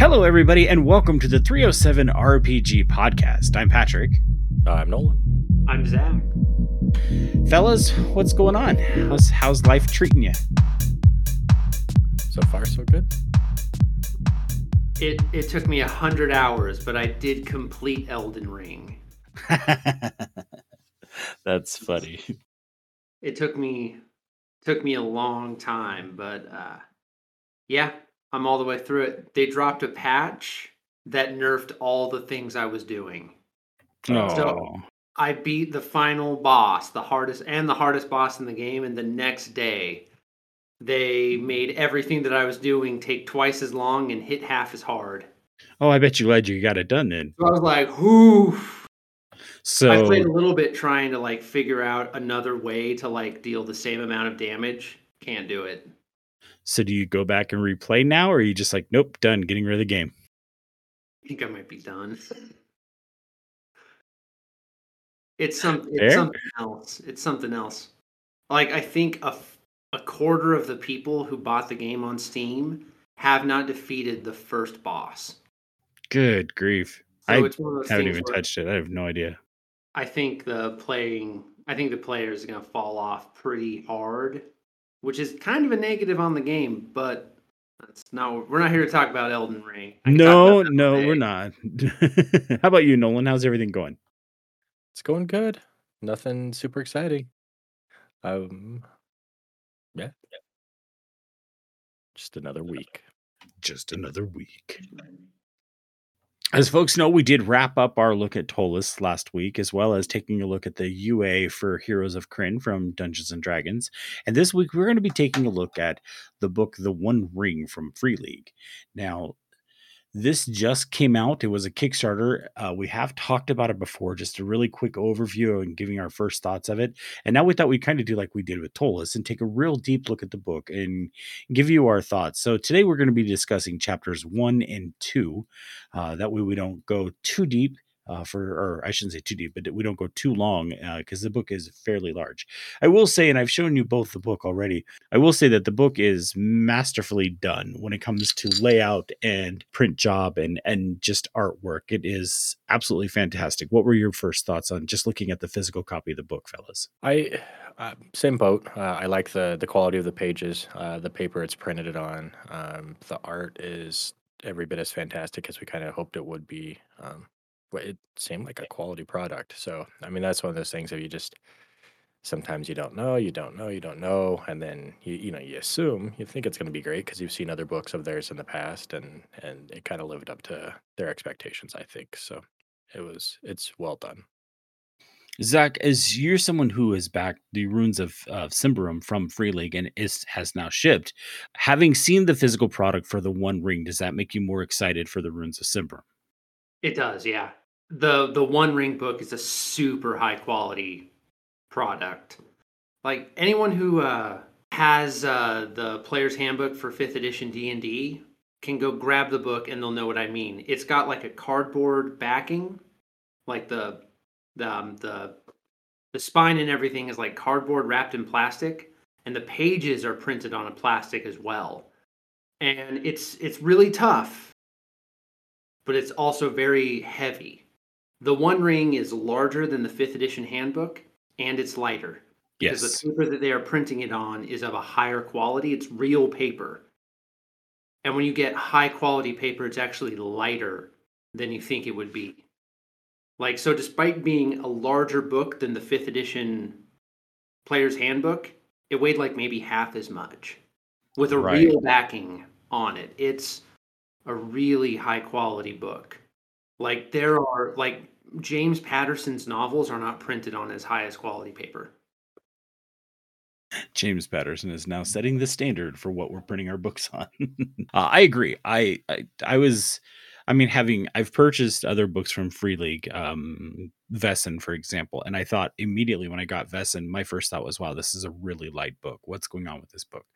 Hello, everybody, and welcome to the 307 RPG podcast. I'm Patrick. I'm Nolan. I'm Zach. Fellas, what's going on? How's, how's life treating you? So far, so good. It it took me a hundred hours, but I did complete Elden Ring. That's funny. It took me took me a long time, but uh, yeah, I'm all the way through it. They dropped a patch that nerfed all the things I was doing. Oh, So I beat the final boss, the hardest and the hardest boss in the game, and the next day they made everything that I was doing take twice as long and hit half as hard. oh, I bet you glad you got it done then. So I was like, whoo. So, I played a little bit trying to like figure out another way to like deal the same amount of damage. Can't do it. So do you go back and replay now, or are you just like, nope, done, getting rid of the game? I think I might be done. It's some it's Fair. something else. It's something else. Like I think a a quarter of the people who bought the game on Steam have not defeated the first boss. Good grief. So I it's one of those haven't even touched it. I have no idea. I think the playing I think the player is going to fall off pretty hard, which is kind of a negative on the game, but that's not we're not here to talk about Elden Ring. I can talk No, no, we're not. How about you, Nolan? How's everything going? It's going good. Nothing super exciting. Um, yeah. Just another week. just another week. As folks know, we did wrap up our look at Tolus last week, as well as taking a look at the UA for Heroes of Krynn from Dungeons and Dragons. And this week, we're going to be taking a look at the book The One Ring from Free League. Now, this just came out. It was a Kickstarter. Uh, we have talked about it before, just a really quick overview and giving our first thoughts of it. And now we thought we'd kind of do like we did with Tolus and take a real deep look at the book and give you our thoughts. So today we're going to be discussing chapters one and two. Uh, that way we don't go too deep. Uh, for, or I shouldn't say too deep, but we don't go too long because the book is fairly large. I will say, and I've shown you both the book already. I will say that the book is masterfully done when it comes to layout and print job and and just artwork. It is absolutely fantastic. What were your first thoughts on just looking at the physical copy of the book, fellas? I uh, same boat. Uh, I like the the quality of the pages, uh, the paper it's printed on. Um, the art is every bit as fantastic as we kind of hoped it would be. Um, but it seemed like a quality product. So I mean, that's one of those things that you just sometimes you don't know, you don't know, you don't know, and then you you know you assume you think it's going to be great because you've seen other books of theirs in the past, and and it kind of lived up to their expectations. I think so. It was it's well done. Zach, as you're someone who has backed the runes of uh, Symbaroum from Free League and is has now shipped, having seen the physical product for the One Ring, does that make you more excited for the runes of Symbaroum? It does, yeah. The the One Ring book is a super high quality product. Like anyone who uh, has uh, the player's handbook for fifth edition D and D can go grab the book and they'll know what I mean. It's got like a cardboard backing, like the the um, the the spine and everything is like cardboard wrapped in plastic, and the pages are printed on a plastic as well. And it's it's really tough, but it's also very heavy. The One Ring is larger than the fifth edition handbook, and it's lighter because the paper that they are printing it on is of a higher quality. It's real paper. And when you get high quality paper, it's actually lighter than you think it would be. Like, so despite being a larger book than the fifth edition player's handbook, it weighed like maybe half as much with a Right. real backing on it. It's a really high quality book. Like, there are, like, James Patterson's novels are not printed on as high as quality paper. James Patterson is now setting the standard for what we're printing our books on. uh, I agree. I, I I was, I mean, having I've purchased other books from Free League, um, Vaesen, for example, and I thought immediately when I got Vaesen, my first thought was, "Wow, this is a really light book. What's going on with this book?"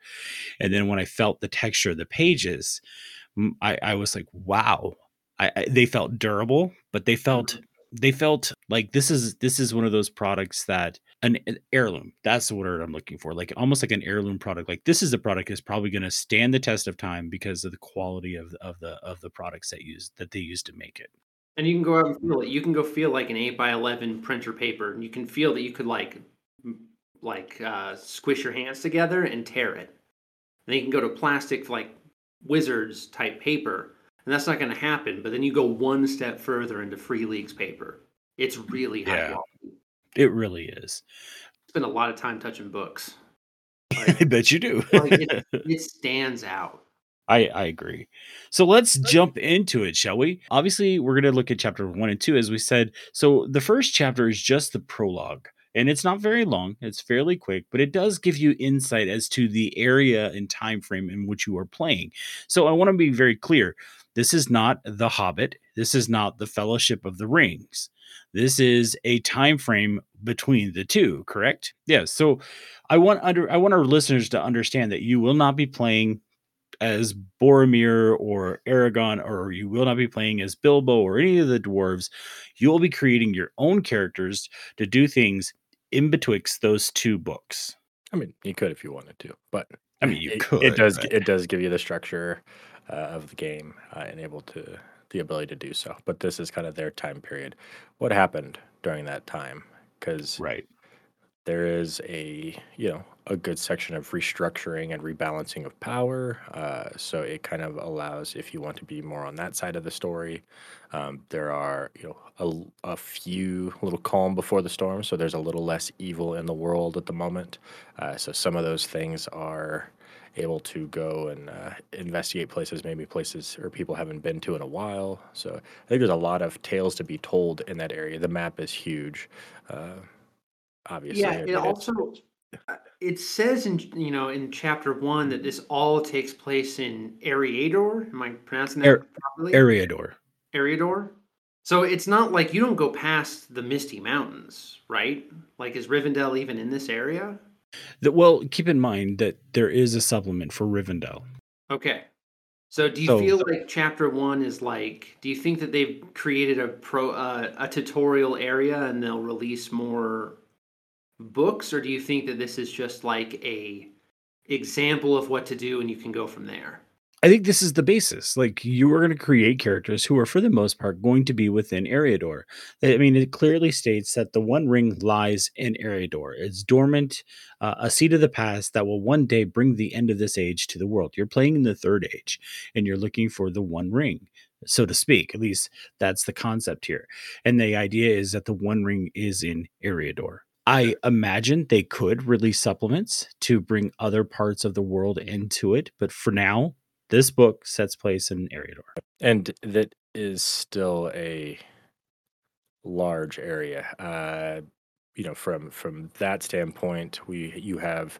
And then when I felt the texture of the pages, I, I was like, "Wow." I, I they felt durable, but they felt they felt like this is this is one of those products that an heirloom. That's the word I'm looking for. Like almost like an heirloom product. Like this is a product that's probably going to stand the test of time because of the quality of of the of the products that use that they use to make it. And you can go out and feel it. You can go feel like an eight by eleven printer paper, and you can feel that you could like like uh, squish your hands together and tear it. then you can go to plastic like wizards type paper, and that's not going to happen. But then you go one step further into Free Leagues paper. It's really high yeah, quality. It really is. Spend a lot of time touching books. Like, I bet you do. like it, it stands out. I, I agree. So let's jump into it, shall we? Obviously, we're going to look at chapter one and two, as we said. So the first chapter is just the prologue, and it's not very long. It's fairly quick, but it does give you insight as to the area and time frame in which you are playing. So I want to be very clear. This is not The Hobbit. This is not The Fellowship of the Rings. This is a time frame between the two, correct? Yes. Yeah, so I want under I want our listeners to understand that you will not be playing as Boromir or Aragorn, or you will not be playing as Bilbo or any of the dwarves. You will be creating your own characters to do things in betwixt those two books. I mean, you could if you wanted to, but I mean, you it, could. It does. But... It does give you the structure of the game uh, and able to the ability to do so. But this is kind of their time period. What happened during that time? Because right there is a you know a good section of restructuring and rebalancing of power. Uh, so it kind of allows, if you want to be more on that side of the story, um, there are you know a, a, few little calm before the storm. So there's a little less evil in the world at the moment. Uh, so some of those things are able to go and uh, investigate places, maybe places or people haven't been to in a while. So I think there's a lot of tales to be told in that area. The map is huge. Uh, obviously. Yeah, it also uh, it says in you know in chapter one that this all takes place in Eriador. Am I pronouncing that properly? Eriador. Eriador. So it's not like you don't go past the Misty Mountains, right? Like is Rivendell even in this area? The, well, keep in mind that there is a supplement for Rivendell. Okay. So do you so, feel like chapter one is like? Do you think that they've created a pro uh, a tutorial area and they'll release more books, or do you think that this is just like a example of what to do and you can go from there? I think this is the basis. Like you are going to create characters who are, for the most part, going to be within Eriador. I mean, it clearly states that the One Ring lies in Eriador. It's dormant, uh, a seed of the past that will one day bring the end of this age to the world. You're playing in the Third Age, and you're looking for the One Ring, so to speak. At least that's the concept here. And the idea is that the One Ring is in Eriador. I imagine they could release supplements to bring other parts of the world into it, but for now, this book sets place in Eriador. And that is still a large area. Uh, you know, from from that standpoint, we you have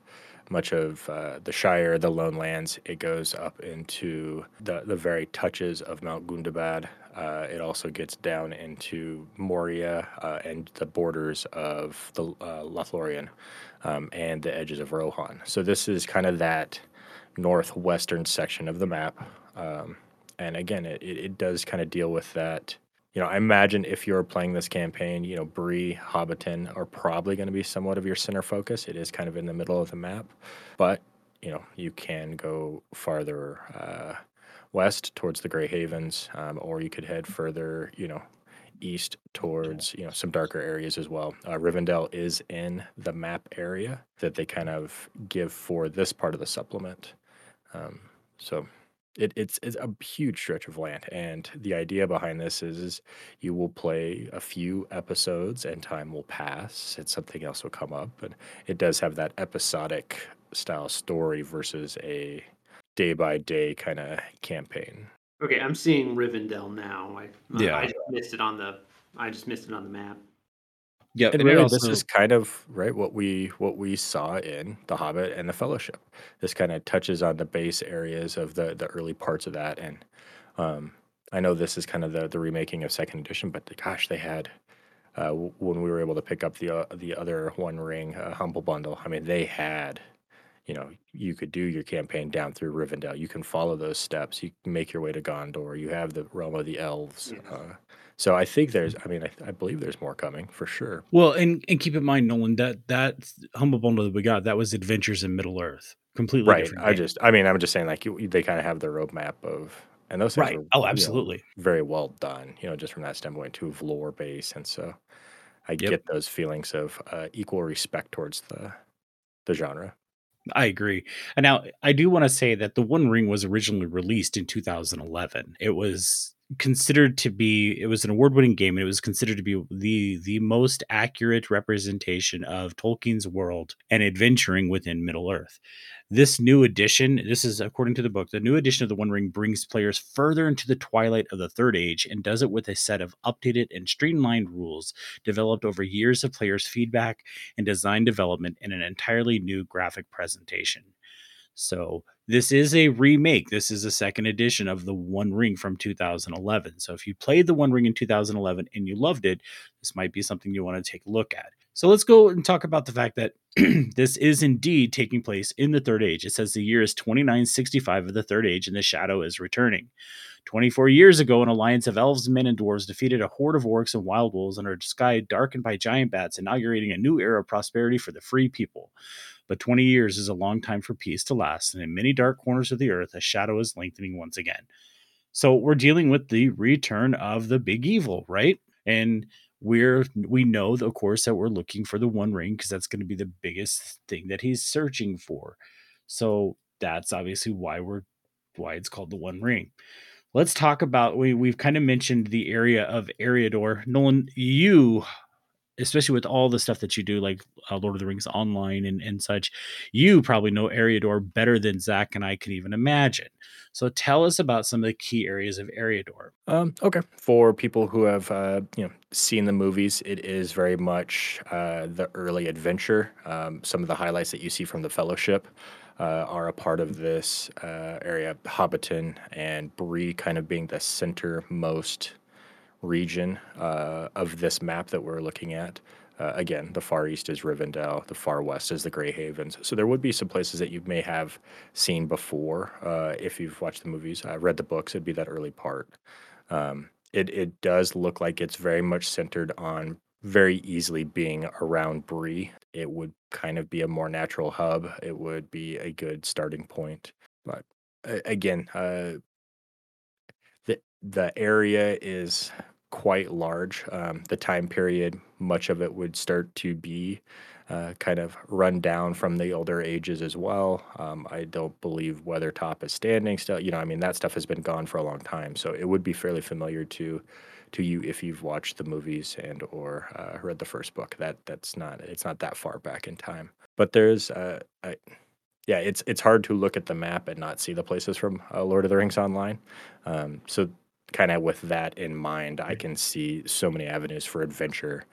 much of uh, the Shire, the Lone Lands. It goes up into the the very touches of Mount Gundabad. Uh, it also gets down into Moria uh, and the borders of the uh, Lothlorien um, and the edges of Rohan. So this is kind of that northwestern section of the map. Um, and again, it, it does kind of deal with that. You know, I imagine if you're playing this campaign, you know, Bree, Hobbiton are probably going to be somewhat of your center focus. It is kind of in the middle of the map, but you know, you can go farther uh, west towards the Grey Havens, um, or you could head further, you know, east towards you know some darker areas as well. Uh, Rivendell is in the map area that they kind of give for this part of the supplement. Um, so it, it's it's a huge stretch of land, and the idea behind this is, is you will play a few episodes, and time will pass, and something else will come up, and it does have that episodic style story versus a day by day kind of campaign. Okay, I'm seeing Rivendell now. I, yeah, I just missed it on the. I just missed it on the map. Yeah, and, and really, also... this is kind of right what we what we saw in The Hobbit and The Fellowship. This kind of touches on the base areas of the the early parts of that, and um, I know this is kind of the the remaking of Second Edition, but gosh, they had uh, when we were able to pick up the uh, the other One Ring uh, Humble Bundle. I mean, they had you know, you could do your campaign down through Rivendell. You can follow those steps. You make your way to Gondor. You have the realm of the elves. Yes. So I think there's, I mean, I, I believe there's more coming for sure. Well, and and keep in mind, Nolan, that that humble bundle that we got that was Adventures in Middle Earth, completely Right. different. I game. just, I mean, I'm just saying, like, you, they kind of have the roadmap of, and those things right. are, Oh, you know, absolutely. very well done, you know, just from that standpoint too, of lore base. And so I Yep. get those feelings of uh, equal respect towards the the genre. I agree. And now I do want to say that the One Ring was originally released in 2011. It was considered to be it was an award-winning game and it was considered to be the the most accurate representation of Tolkien's world and adventuring within Middle-earth. This new edition, this is according to the book, the new edition of the One Ring brings players further into the twilight of the Third Age and does it with a set of updated and streamlined rules developed over years of players' feedback and design development in an entirely new graphic presentation. So this is a remake. This is a second edition of the One Ring from 2011. So if you played the One Ring in 2011 and you loved it, this might be something you want to take a look at. So let's go and talk about the fact that this is indeed taking place in the Third Age. It says the year is 2965 of the Third Age and the Shadow is returning. 24 years ago, an alliance of elves, men, and dwarves defeated a horde of orcs and wild wolves under a sky darkened by giant bats, inaugurating a new era of prosperity for the free people. But 20 years is a long time for peace to last, and in many dark corners of the earth, a shadow is lengthening once again. So we're dealing with the return of the big evil, right? And we're we know, of course, that we're looking for the One Ring because that's going to be the biggest thing that he's searching for. So that's obviously why we're why it's called the One Ring. Let's talk about we we've kind of mentioned the area of Eriador. Nolan, you especially with all the stuff that you do, like uh, Lord of the Rings online and, and such, you probably know Eriador better than Zach and I could even imagine. So tell us about some of the key areas of Eriador. Um, okay, for people who have uh, you know seen the movies, it is very much uh, the early adventure. Um, some of the highlights that you see from the Fellowship uh, are a part of this uh, area. Hobbiton and Bree kind of being the centermost region uh, of this map that we're looking at. Uh, again, the far east is Rivendell, the far west is the Grey Havens. So there would be some places that you may have seen before uh, if you've watched the movies. Uh, read the books, it'd be that early part. Um, it, it does look like it's very much centered on very easily being around Bree. It would kind of be a more natural hub. It would be a good starting point. But again, uh, the the area is quite large. Um, the time period, much of it would start to be uh, kind of run down from the older ages as well. Um, I don't believe Weathertop is standing still. You know, I mean that stuff has been gone for a long time, so it would be fairly familiar to to you if you've watched the movies and or uh, read the first book. That that's not it's not that far back in time. But there's uh, I, yeah, it's it's hard to look at the map and not see the places from uh, Lord of the Rings online. Um, so kind of with that in mind, I can see so many avenues for adventure.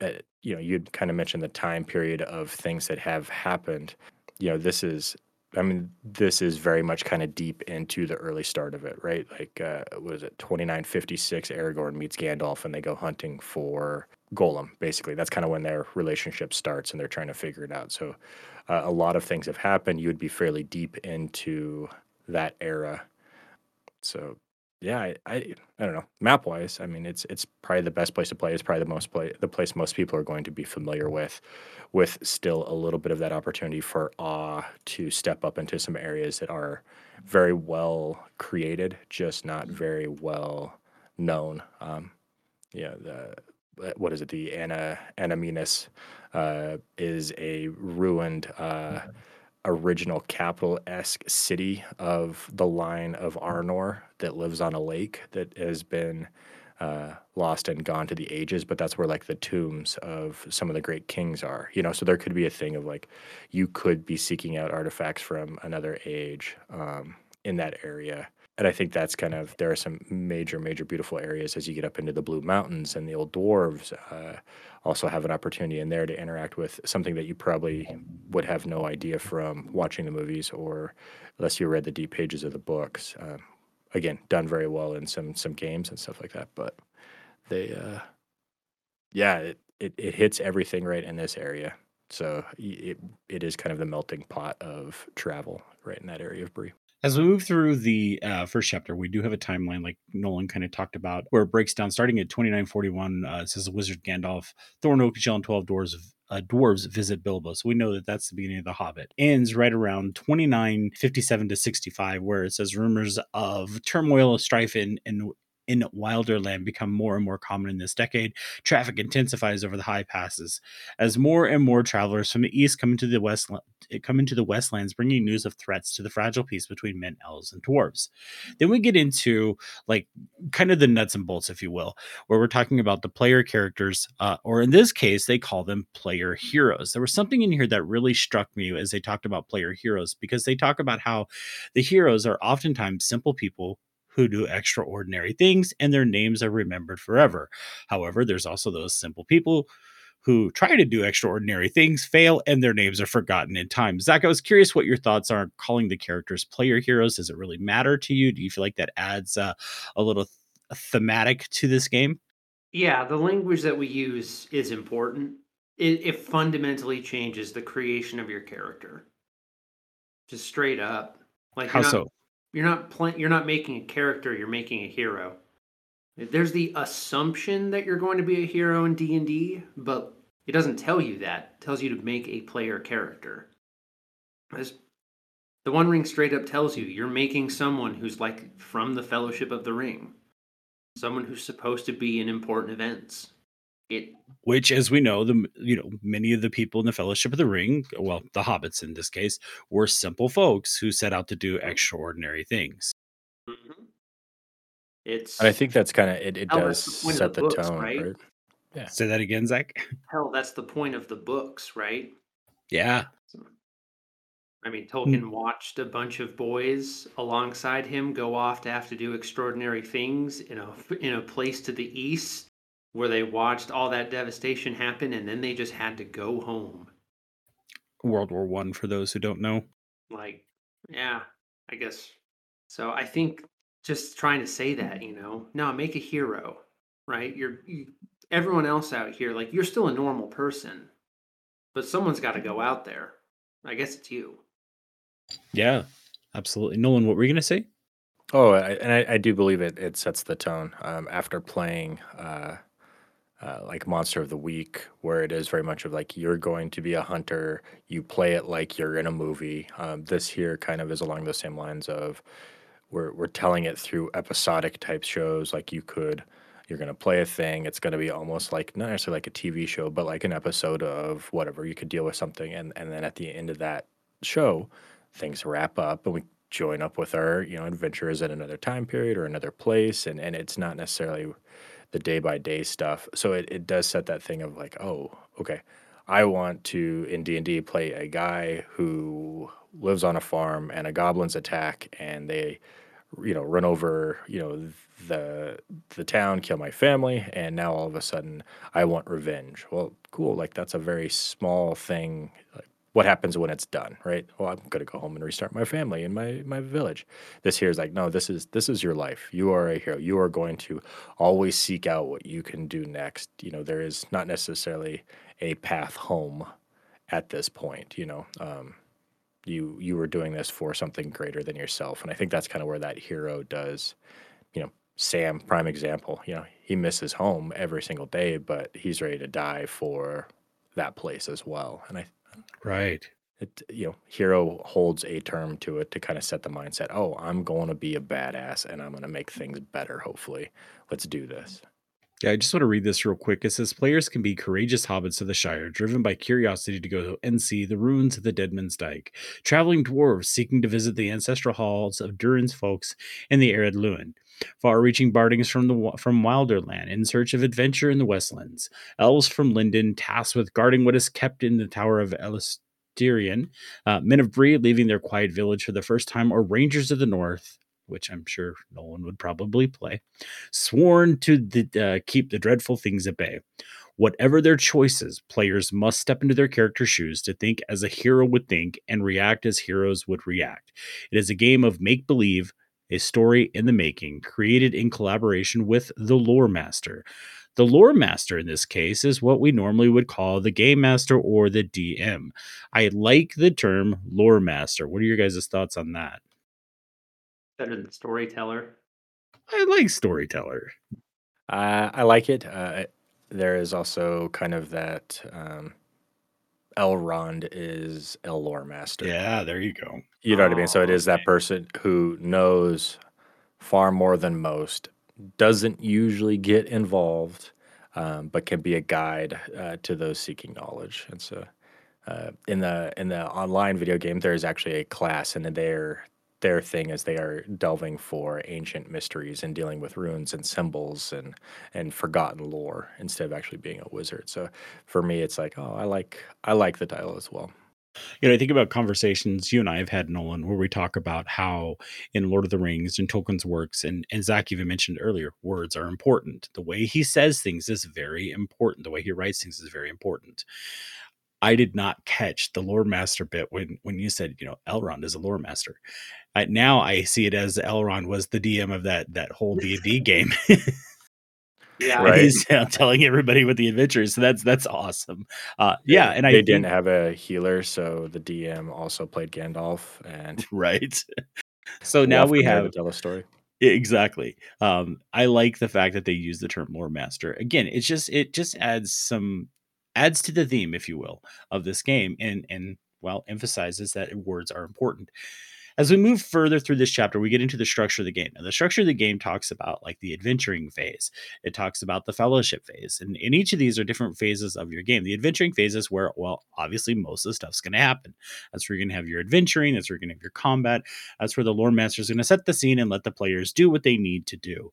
Uh, you know, you'd kind of mentioned the time period of things that have happened. You know, this is, I mean, this is very much kind of deep into the early start of it, right? Like, uh, what is it, 2956, Aragorn meets Gandalf and they go hunting for Gollum, basically. That's kind of when their relationship starts and they're trying to figure it out. So, uh, a lot of things have happened. You would be fairly deep into that era. So, yeah, I, I, I don't know. Map wise, I mean, it's it's probably the best place to play. It's probably the most play the place most people are going to be familiar with, with still a little bit of that opportunity for awe to step up into some areas that are very well created, just not very well known. Um, yeah, the what is it? The Anna Annúminas uh, is a ruined. Uh, original capital esque city of the line of Arnor that lives on a lake that has been uh, lost and gone to the ages, but that's where like the tombs of some of the great kings are, you know. So there could be a thing of like you could be seeking out artifacts from another age um, in that area. And I think that's kind of there are some major, major beautiful areas as you get up into the Blue Mountains and the Old Dwarves. Uh, also have an opportunity in there to interact with something that you probably would have no idea from watching the movies or unless you read the deep pages of the books. Um, again, done very well in some some games and stuff like that. But they, uh, yeah, it, it it hits everything right in this area. So it, it is kind of the melting pot of travel right in that area of Bree. As we move through the uh, first chapter, we do have a timeline, like Nolan kind of talked about, where it breaks down starting at 2941. Uh, says the wizard Gandalf, Thorin Oakenshield, and 12 dwarves, uh, dwarves visit Bilbo. So we know that that's the beginning of The Hobbit. Ends right around 2957 to 65, where it says rumors of turmoil, of strife, and, and in Wilderland become more and more common in this decade. Traffic intensifies over the high passes as more and more travelers from the east come into the west come into the westlands, bringing news of threats to the fragile peace between men, elves, and dwarves. Then we get into like kind of the nuts and bolts, if you will, where we're talking about the player characters, uh, or in this case, they call them player heroes. There was something in here that really struck me as they talked about player heroes because they talk about how the heroes are oftentimes simple people who do extraordinary things and their names are remembered forever. However, there's also those simple people who try to do extraordinary things, fail, and their names are forgotten in time. Zach, I was curious what your thoughts are calling the characters player heroes. Does it really matter to you? Do you feel like that adds uh, a little th- thematic to this game? Yeah, the language that we use is important. It, it fundamentally changes the creation of your character. Just straight up. Like how not, so? You're not playing. You're not making a character. You're making a hero. There's the assumption that you're going to be a hero in D and D, but it doesn't tell you that. It tells you to make a player character. As the One Ring straight up tells you, you're making someone who's like from the Fellowship of the Ring, someone who's supposed to be in important events. It, which, as we know, the you know many of the people in the Fellowship of the Ring, well, the hobbits in this case, were simple folks who set out to do extraordinary things. Mm-hmm. It's. And I think that's kind of it. It does the set the, the books, tone, right? right? Yeah. Say that again, Zach. Hell, that's the point of the books, right? Yeah. I mean, Tolkien mm. watched a bunch of boys alongside him go off to have to do extraordinary things in a in a place to the east where they watched all that devastation happen and then they just had to go home. World War One, for those who don't know. Like, yeah, I guess. So I think just trying to say that, you know, no, make a hero, right? You're you, everyone else out here, like you're still a normal person, but someone's got to go out there. I guess it's you. Yeah, absolutely. Nolan, what were you going to say? Oh, I, and I, I, do believe it. It sets the tone. Um, after playing uh, uh, like Monster of the Week, where it is very much of like you're going to be a hunter, you play it like you're in a movie. Um, this here kind of is along the same lines of we're we're telling it through episodic type shows. Like you could, you're gonna play a thing. It's gonna be almost like not necessarily like a TV show, but like an episode of whatever. You could deal with something, and and then at the end of that show, things wrap up, and we join up with our you know adventures at another time period or another place, and and it's not necessarily the day by day stuff. So it, it does set that thing of like, oh, okay, I want to in D and D play a guy who lives on a farm and a goblins attack and they, you know, run over you know the the town, kill my family, and now all of a sudden I want revenge. Well, cool, like that's a very small thing. Like, what happens when it's done, right? Well, I'm gonna go home and restart my family and my my village. This here is like, no, this is this is your life. You are a hero. You are going to always seek out what you can do next. You know, there is not necessarily a path home at this point. You know, um, you you were doing this for something greater than yourself, and I think that's kind of where that hero does. You know, Sam, prime example. You know, he misses home every single day, but he's ready to die for that place as well. And I Right. It, you know, hero holds a term to it to kind of set the mindset. Oh, I'm going to be a badass and I'm going to make things better. Hopefully, let's do this. Yeah, I just want to read this real quick. It says players can be courageous hobbits of the Shire, driven by curiosity to go and see the ruins of the Deadman's Dyke, traveling dwarves seeking to visit the ancestral halls of Durin's folks in the Ered Luin, far-reaching bardings from the from Wilderland in search of adventure in the Westlands, elves from Lindon tasked with guarding what is kept in the Tower of Elostirion, uh, men of Bree leaving their quiet village for the first time, or rangers of the North which I'm sure no one would probably play, sworn to the, uh, keep the dreadful things at bay. Whatever their choices, players must step into their character's shoes to think as a hero would think and react as heroes would react. It is a game of make believe, a story in the making, created in collaboration with the lore master. The lore master in this case is what we normally would call the game master or the DM. I like the term lore master. What are your guys' thoughts on that? Better than storyteller. I like storyteller. Uh, I like it. Uh, there is also kind of that um, Elrond is El Lore Master. Yeah, there you go. You know what I mean? So it is Oh, that person who knows far more than most, doesn't usually get involved, um, but can be a guide uh, to those seeking knowledge. And so, uh, in the in the online video game, there is actually a class, and their their thing is they are delving for ancient mysteries and dealing with runes and symbols and and forgotten lore instead of actually being a wizard. So for me, it's like, oh, I like I like the title as well. You know, I think about conversations you and I have had, Nolan, where we talk about how in Lord of the Rings and Tolkien's works, and, and Zach even mentioned earlier, words are important. The way he says things is very important. The way he writes things is very important. I did not catch the lore master bit when when you said, you know, Elrond is a lore master. I, now I see it as Elrond was the DM of that that whole D and D game. Yeah. And Right. He's uh, telling everybody what the adventure is. So that's that's awesome. Uh, yeah, and I they didn't have a healer, so the DM also played Gandalf, and right. So now we have to tell a story. Exactly um i like the fact that they use the term lore master again it's just it just adds some adds to the theme if you will of this game and and well emphasizes that words are important. As we move further through this chapter we get into the structure of the game. And the structure of the game talks about like the adventuring phase. It talks about the fellowship phase and in each of these are different phases of your game. The adventuring phase is where well obviously most of the stuff's going to happen. That's where you're going to have your adventuring that's where you're going to have your combat that's where the lore master is going to set the scene and let the players do what they need to do.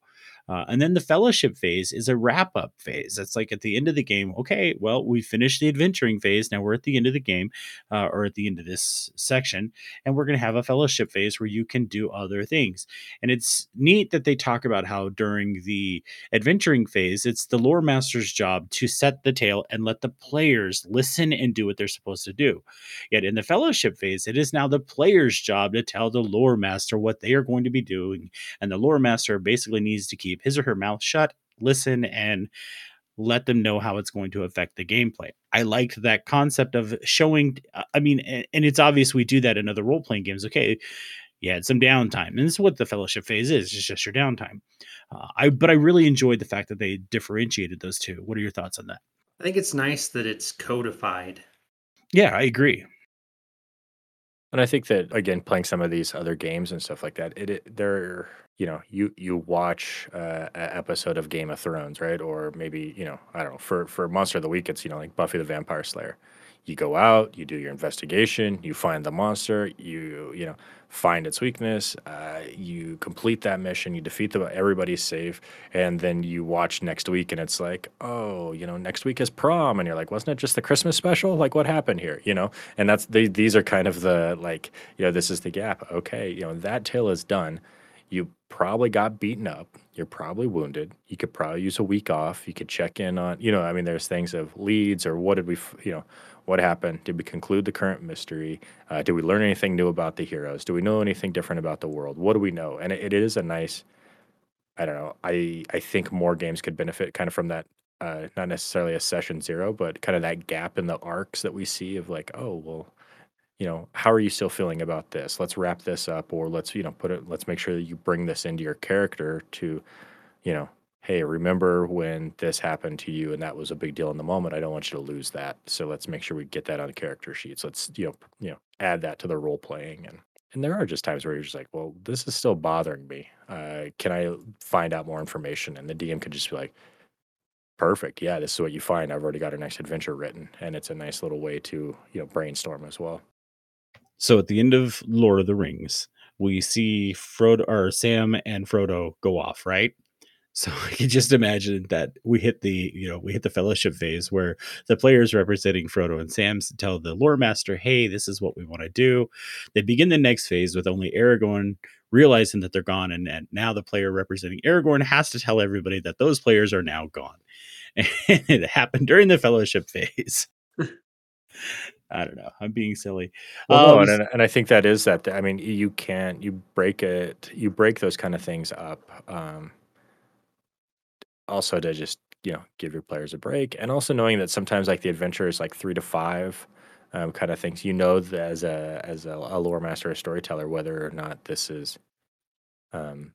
Uh, and then the fellowship phase is a wrap up phase. That's like at the end of the game, okay, well, we finished the adventuring phase. Now we're at the end of the game uh, or at the end of this section, and we're going to have a fellowship phase where you can do other things. And it's neat that they talk about how during the adventuring phase, it's the lore master's job to set the tale and let the players listen and do what they're supposed to do. Yet in the fellowship phase, it is now the player's job to tell the lore master what they are going to be doing. And the lore master basically needs to keep his or her mouth shut, listen, and let them know how it's going to affect the gameplay. I liked that concept of showing. uh, I mean, and it's obvious we do that in other role playing games. Okay, you had some downtime, and this is what the fellowship phase is. It's just your downtime. Uh, I but I really enjoyed the fact that they differentiated those two. What are your thoughts on that? I think it's nice that it's codified. Yeah, I agree. And I think that again, playing some of these other games and stuff like that, it, it they're you know you you watch uh, an episode of Game of Thrones, right? Or maybe you know I don't know for for Monster of the Week, it's you know like Buffy the Vampire Slayer. You go out, you do your investigation, you find the monster, you you know find its weakness, uh, you complete that mission, you defeat the everybody's safe, and then you watch next week, and it's like, oh, you know, next week is prom, and you're like, wasn't it just the Christmas special? Like, what happened here? You know, and that's they, these are kind of the like, you know, this is the gap. Okay, you know, that tale is done. You probably got beaten up. You're probably wounded. You could probably use a week off. You could check in on, you know, I mean, there's things of leads or what did we, you know, what happened? Did we conclude the current mystery? Uh, did we learn anything new about the heroes? Do we know anything different about the world? What do we know? And it, it is a nice, I don't know. I I think more games could benefit kind of from that. Uh, not necessarily a session zero, but kind of that gap in the arcs that we see of like, oh well, you know, how are you still feeling about this? Let's wrap this up, or let's you know put it. Let's make sure that you bring this into your character to, you know, hey, remember when this happened to you and that was a big deal in the moment. I don't want you to lose that. So let's make sure we get that on the character sheets. Let's you know you know add that to the role playing and. And there are just times where you're just like, well, this is still bothering me. Uh, can I find out more information? And the DM could just be like, perfect. Yeah, this is what you find. I've already got a next adventure written. And it's a nice little way to, you know, brainstorm as well. So at the end of Lord of the Rings, we see Frodo or Sam and Frodo go off, right? So I can just imagine that we hit the, you know, we hit the fellowship phase where the players representing Frodo and Sam tell the lore master, hey, this is what we want to do. They begin the next phase with only Aragorn realizing that they're gone. And, and now the player representing Aragorn has to tell everybody that those players are now gone. And it happened during the fellowship phase. I don't know. I'm being silly. Well, no, Um, and, and I think that is that. I mean, you can't, you break it, you break those kind of things up. Um, also to just, you know give your players a break, and also knowing that sometimes like the adventure is like three to five um, kind of things. You know as a as a, a lore master or storyteller whether or not this is um,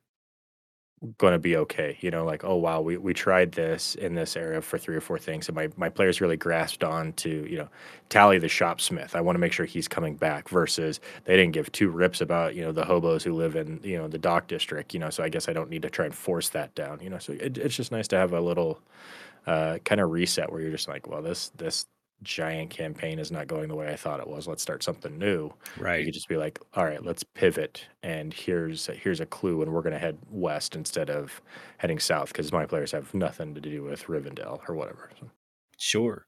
going to be okay. You know, like, oh wow, we, we tried this in this area for three or four things, and my my players really grasped on to you know tally the shopsmith. I want to make sure he's coming back. Versus they didn't give two rips about you know the hobos who live in you know the dock district. You know, so I guess I don't need to try and force that down. You know, so it, it's just nice to have a little uh, kind of reset where you're just like, well, this this giant campaign is not going the way I thought it was. Let's start something new. Right. You could just be like, all right, let's pivot, and here's here's a clue, and we're gonna head west instead of heading south because my players have nothing to do with Rivendell or whatever. So, Sure.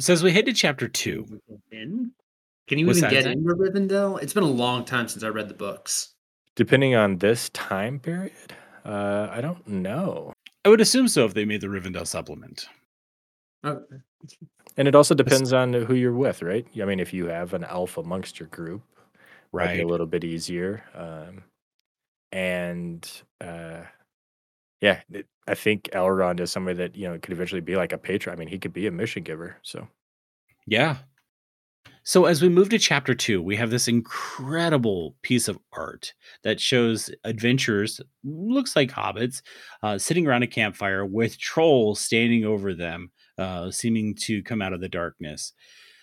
So as we head to chapter two, In? Can you What's even that? get into Rivendell? It's been a long time since I read the books. depending on this time period, uh, I don't know, I would assume so if they made the Rivendell supplement. Okay. And it also depends on who you're with, right? I mean, if you have an elf amongst your group, might be Right. a little bit easier. Um, and uh, yeah, it, I think Elrond is somebody that you know could eventually be like a patron. I mean, he could be a mission giver. So Yeah. So as we move to chapter two, we have this incredible piece of art that shows adventurers, looks like hobbits, uh, sitting around a campfire with trolls standing over them, uh, seeming to come out of the darkness.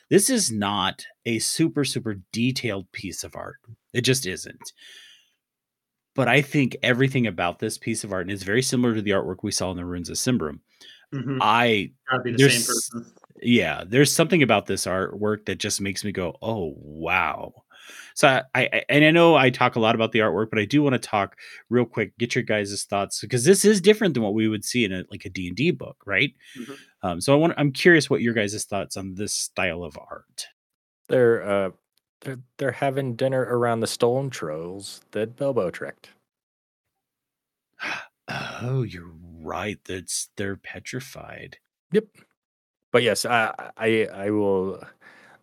This is not a super, super detailed piece of art. It just isn't. But I think everything about this piece of art, and it's very similar to the artwork we saw in the ruins of Symbaroum. Mhm. I be the same person. yeah there's something about this artwork that just makes me go oh wow so I, I and i know i talk a lot about the artwork but i do want to talk real quick get your guys' thoughts because this is different than what we would see in a like a d&d book right Mhm. Um, so i want i'm curious what your guys' thoughts on this style of art they're uh, they're they're having dinner around the stone trolls that Bilbo tricked. oh you're right that's they're petrified Yep. But yes, I I I will.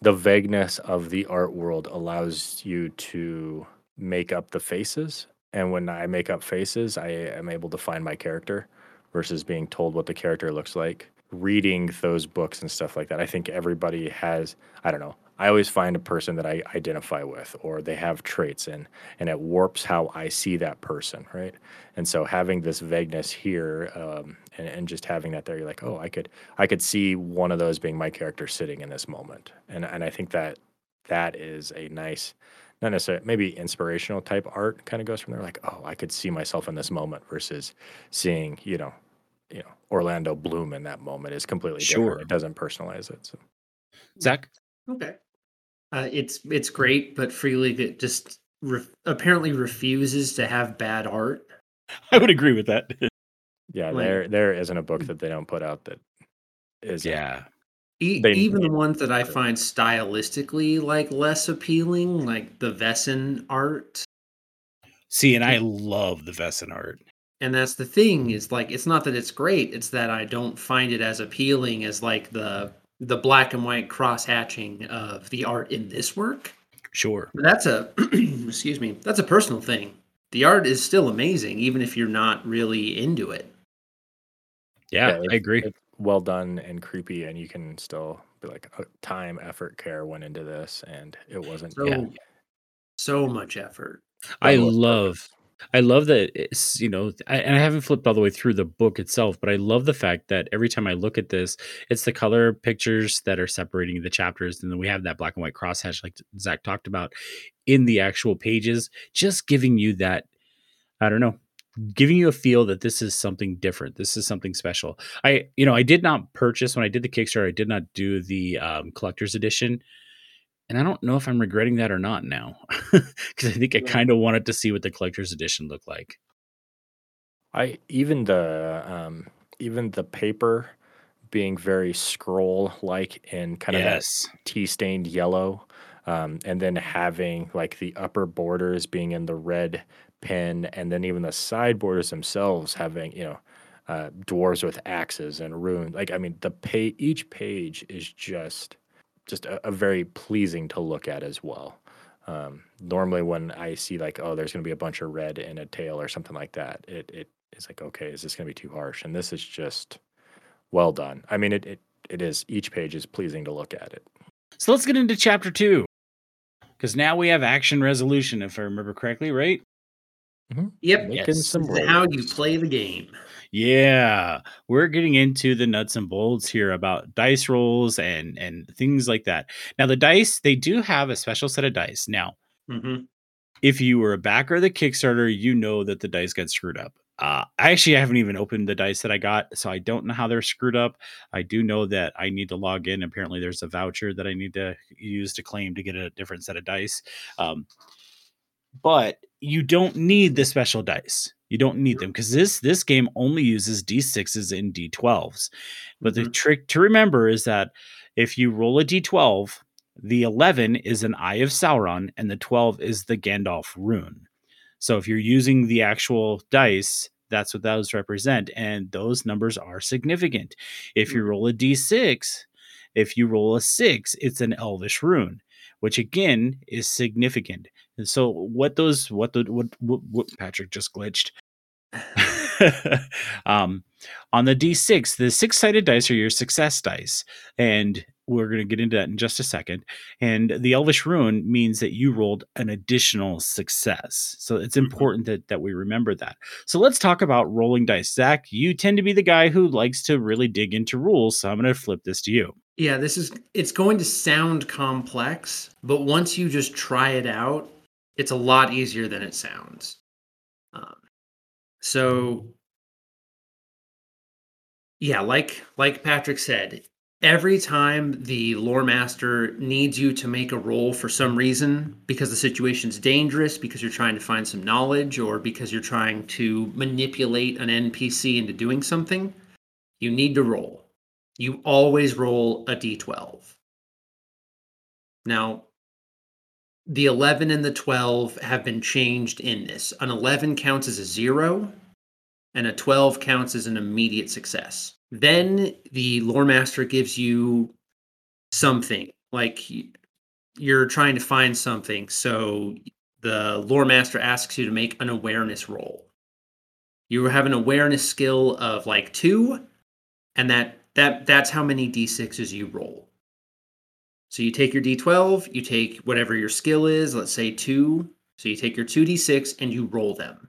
The vagueness of the art world allows you to make up the faces, and when I make up faces, I am able to find my character versus being told what the character looks like. Reading those books and stuff like that, I think everybody has. I don't know. I always find a person that I identify with, or they have traits, and and it warps how I see that person, right? And so having this vagueness here, um, and, and just having that there, you're like, oh, I could I could see one of those being my character sitting in this moment, and and I think that that is a nice, not necessarily maybe inspirational type art kind of goes from there. Like, oh, I could see myself in this moment versus seeing you know, you know Orlando Bloom in that moment is completely Sure. different. It doesn't personalize it. So zach Okay. Uh, it's it's great, but Free League it just re- apparently refuses to have bad art. i would agree with that yeah, Like- there there isn't a book that they don't put out that is yeah E- even the ones that I find stylistically like less appealing, like the Vaesen art. see and i love the Vaesen art And that's the thing is like it's not that it's great, it's that I don't find it as appealing as like the the black and white cross hatching of the art in this work. sure But that's a excuse me, that's a personal thing. The art is still amazing even if you're not really into it. yeah, it's- i agree well done and creepy, and you can still be like, uh, time, effort, care went into this, and it wasn't. So Yeah. so much effort. I Well, it's love I love that it's you know I, and I haven't flipped all the way through the book itself, but I love the fact that every time I look at this, it's the color pictures that are separating the chapters, and then we have that black and white crosshatch like Zach talked about in the actual pages, just giving you that I don't know, giving you a feel that this is something different. This is something special. I you know I did not purchase when I did the Kickstarter. I did not do the um, collector's edition. And I don't know if I'm regretting that or not now, because I think I kind of wanted to see what the collector's edition looked like. I even the um, even the paper being very scroll like and kind of yes, tea stained yellow, um, and then having like the upper borders being in the red pen, and then even the side borders themselves having you know uh, dwarves with axes and runes. Like I mean, the pa- each page is just just a, a very pleasing to look at as well. Um, normally, when I see like oh, there's going to be a bunch of red in a tail or something like that, it it is like okay, is this going to be too harsh? And this is just well done. I mean, it, it it is each page is pleasing to look at it. So let's get into chapter two, because now we have action resolution, if I remember correctly, right? Yep. Making Yes. some This is how you play the game. Yeah, we're getting into the nuts and bolts here about dice rolls and and things like that. Now the dice, they do have a special set of dice. Now, hmm if you were a backer of the Kickstarter, you know that the dice got screwed up. Uh, I actually haven't even opened the dice that I got, so I don't know how they're screwed up. I do know that I need to log in. Apparently, there's a voucher that I need to use to claim to get a different set of dice. Um, but you don't need the special dice. You don't need them because this this game only uses d6s and d12s. But the trick to remember is that if you roll a d12, the 11 is an Eye of Sauron and the 12 is the Gandalf rune. So if you're using the actual dice, that's what those represent. And those numbers are significant. If you Mm. roll a d6, if you roll a six, it's an Elvish rune, which again is significant. And so what those what the what, what, what Patrick just glitched. um, on the d6, the six sided dice are your success dice. And we're going to get into that in just a second. And the Elvish rune means that you rolled an additional success. So it's important that, that we remember that. So let's talk about rolling dice. Zach, you tend to be the guy who likes to really dig into rules. So I'm going to flip this to you. Yeah, this is it's going to sound complex, but once you just try it out, it's a lot easier than it sounds. Um, so yeah, like like Patrick said, every time the lore master needs you to make a roll for some reason because the situation's dangerous, because you're trying to find some knowledge, or because you're trying to manipulate an NPC into doing something, you need to roll. You always roll a d12. Now, the 11 and the 12 have been changed in this. An 11 counts as a zero, and a 12 counts as an immediate success. Then the lore master gives you something, like you're trying to find something. So the lore master asks you to make an awareness roll. You have an awareness skill of like two, and that that that's how many d6s you roll. So you take your d12, you take whatever your skill is, let's say 2. So you take your 2d6 and you roll them.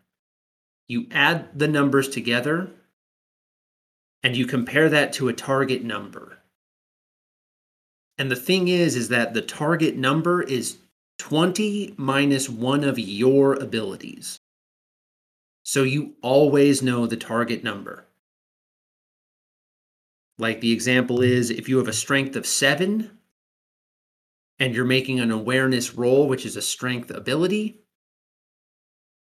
You add the numbers together and you compare that to a target number. And the thing is is that the target number is 20 minus 1 of your abilities. So you always know the target number. Like the example is if you have a strength of 7 and you're making an awareness roll, which is a strength ability,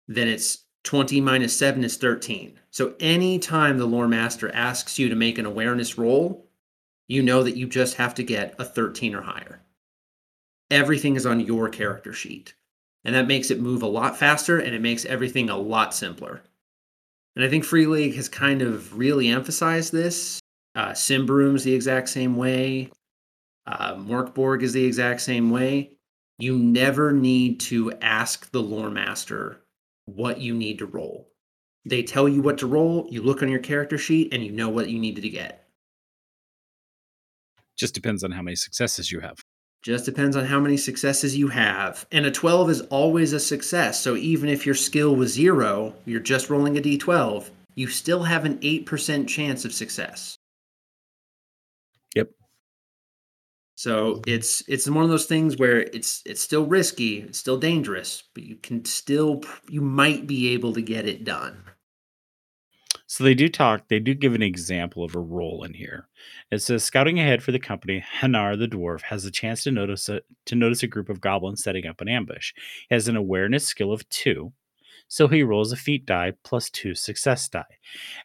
then it's 20 minus 7 is 13. So anytime the lore master asks you to make an awareness roll, you know that you just have to get a 13 or higher. Everything is on your character sheet. And that makes it move a lot faster and it makes everything a lot simpler. And I think Free League has kind of really emphasized this. Uh, the exact same way. Uh, Mörk Borg is the exact same way. You never need to ask the lore master what you need to roll. They tell you what to roll, you look on your character sheet, and you know what you needed to get. Just depends on how many successes you have. Just depends on how many successes you have. And a 12 is always a success. So even if your skill was zero, you're just rolling a d12, you still have an 8% chance of success. So it's it's one of those things where it's it's still risky, it's still dangerous, but you can still you might be able to get it done. So they do talk, they do give an example of a roll in here. It says scouting ahead for the company, Hanar the dwarf has a chance to notice a to notice a group of goblins setting up an ambush. He has an awareness skill of two, so he rolls a feat die plus two success die,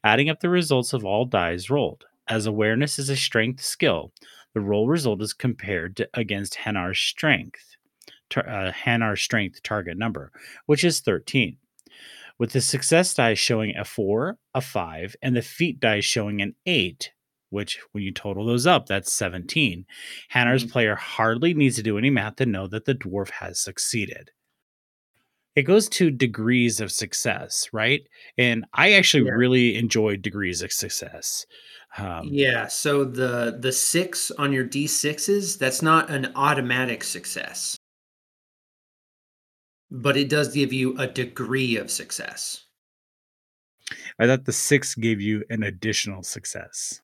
adding up the results of all dies rolled. As awareness is a strength skill, the roll result is compared to, against Hanar's strength, tar, uh, Hanar's strength target number, which is 13 with the success die showing a 4, a 5, and the feat die showing an 8, which when you total those up, that's 17. Hanar's Mhm. player hardly needs to do any math to know that the dwarf has succeeded. it goes to degrees of success, right? And I actually Yeah. really enjoyed degrees of success. Um, Yeah, so the the six on your D6s, that's not an automatic success. But it does give you a degree of success. I thought the six gave you an additional success.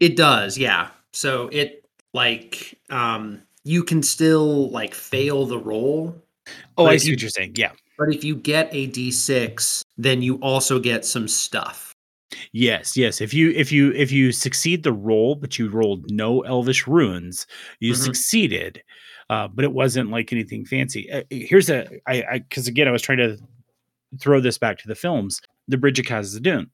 It does, yeah. So it like um you can still like fail the roll, Oh, I see you- what you're saying. Yeah. but if you get a D6, then you also get some stuff. Yes, yes. If you if you if you succeed the roll, but you rolled no elvish runes, you Mhm. succeeded. Uh, but it wasn't like anything fancy. Uh, here's a I I because again I was trying to throw this back to the films. The Bridge of Khazad-dûm.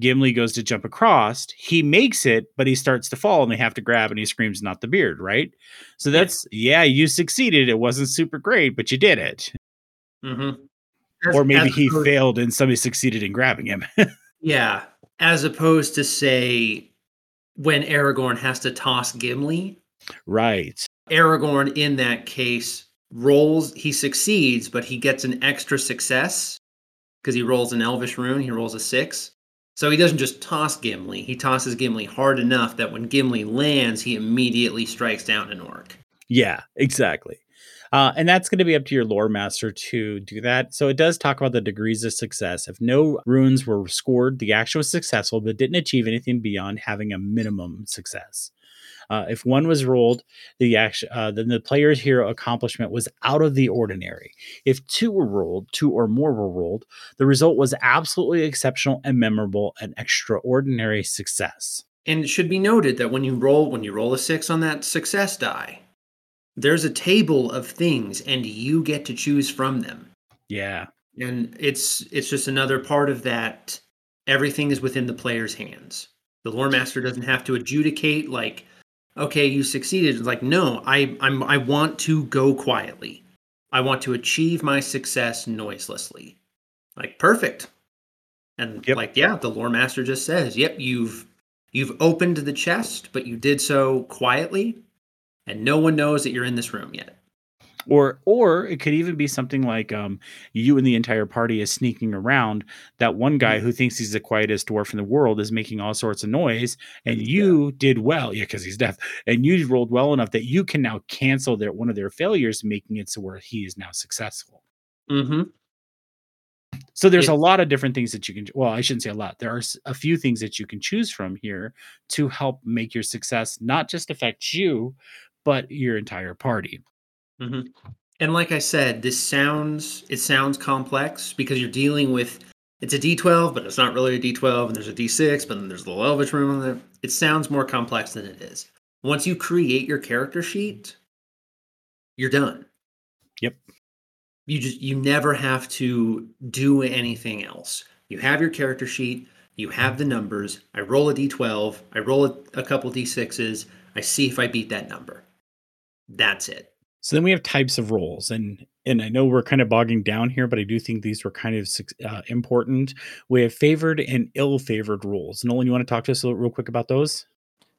Gimli goes to jump across. He makes it, but he starts to fall, and they have to grab, and he screams, "Not the beard!" Right? So Yeah. that's yeah, you succeeded. It wasn't super great, but you did it. Mm-hmm. or maybe he failed, and somebody succeeded in grabbing him. Yeah, as opposed to say when Aragorn has to toss Gimli, right. Aragorn in that case rolls, he succeeds, but he gets an extra success because he rolls an Elvish rune, he rolls a six. So he doesn't just toss Gimli, he tosses Gimli hard enough that when Gimli lands, he immediately strikes down an orc. Yeah, exactly. Uh, and that's going to be up to your lore master to do that. So it does talk about the degrees of success. If no runes were scored, the action was successful, but didn't achieve anything beyond having a minimum success. Uh, if one was rolled, the action, uh, then the player's hero accomplishment was out of the ordinary. If two were rolled, two or more were rolled, the result was absolutely exceptional and memorable, an extraordinary success. And it should be noted that when you roll when you roll a six on that success die, there's a table of things and you get to choose from them. Yeah, and it's it's just another part of that everything is within the player's hands. The lore master doesn't have to adjudicate like okay you succeeded. It's like no i i'm i want to go quietly. I want to achieve my success noiselessly. Like perfect. And Yep. like yeah the lore master just says yep you've you've opened the chest but you did so quietly and no one knows that you're in this room yet. Or or it could even be something like um you and the entire party is sneaking around. That one guy who thinks he's the quietest dwarf in the world is making all sorts of noise and you did well. Yeah because he's deaf and you rolled well enough that you can now cancel their one of their failures making it so where he is now successful. Mm-hmm. So there's Yeah. a lot of different things that you can well i shouldn't say a lot. There are a few things that you can choose from here to help make your success not just affect you but your entire party hmm And like I said, this sounds it sounds complex because you're dealing with it's a D12, but it's not really a D12, and there's a D6, but then there's a little Elvish rune on there. It sounds more complex than it is. Once you create your character sheet, you're done. Yep. You just you never have to do anything else. You have your character sheet, you have the numbers. I roll a D12, I roll a, a couple D6s, I see if I beat that number. That's it. So then we have types of rolls, and and I know we're kind of bogging down here, but I do think these were kind of uh, important. We have favored and ill-favored rolls. Nolan, you want to talk to us a little, real quick about those?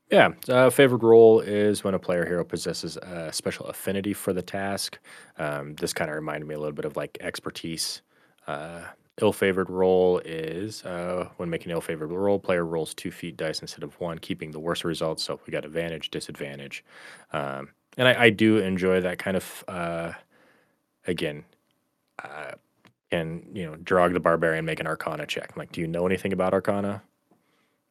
Yeah, uh, favored roll is when a player hero possesses a special affinity for the task. Um, this kind of reminded me a little bit of like expertise. Uh, ill-favored roll is uh, when making an ill-favored roll, player rolls two feat dice instead of one, keeping the worst results. So we got advantage, disadvantage, um, and I, I do enjoy that kind of. Uh, again, uh, can you know Drog the barbarian make an Arcana check? I'm like, do you know anything about Arcana?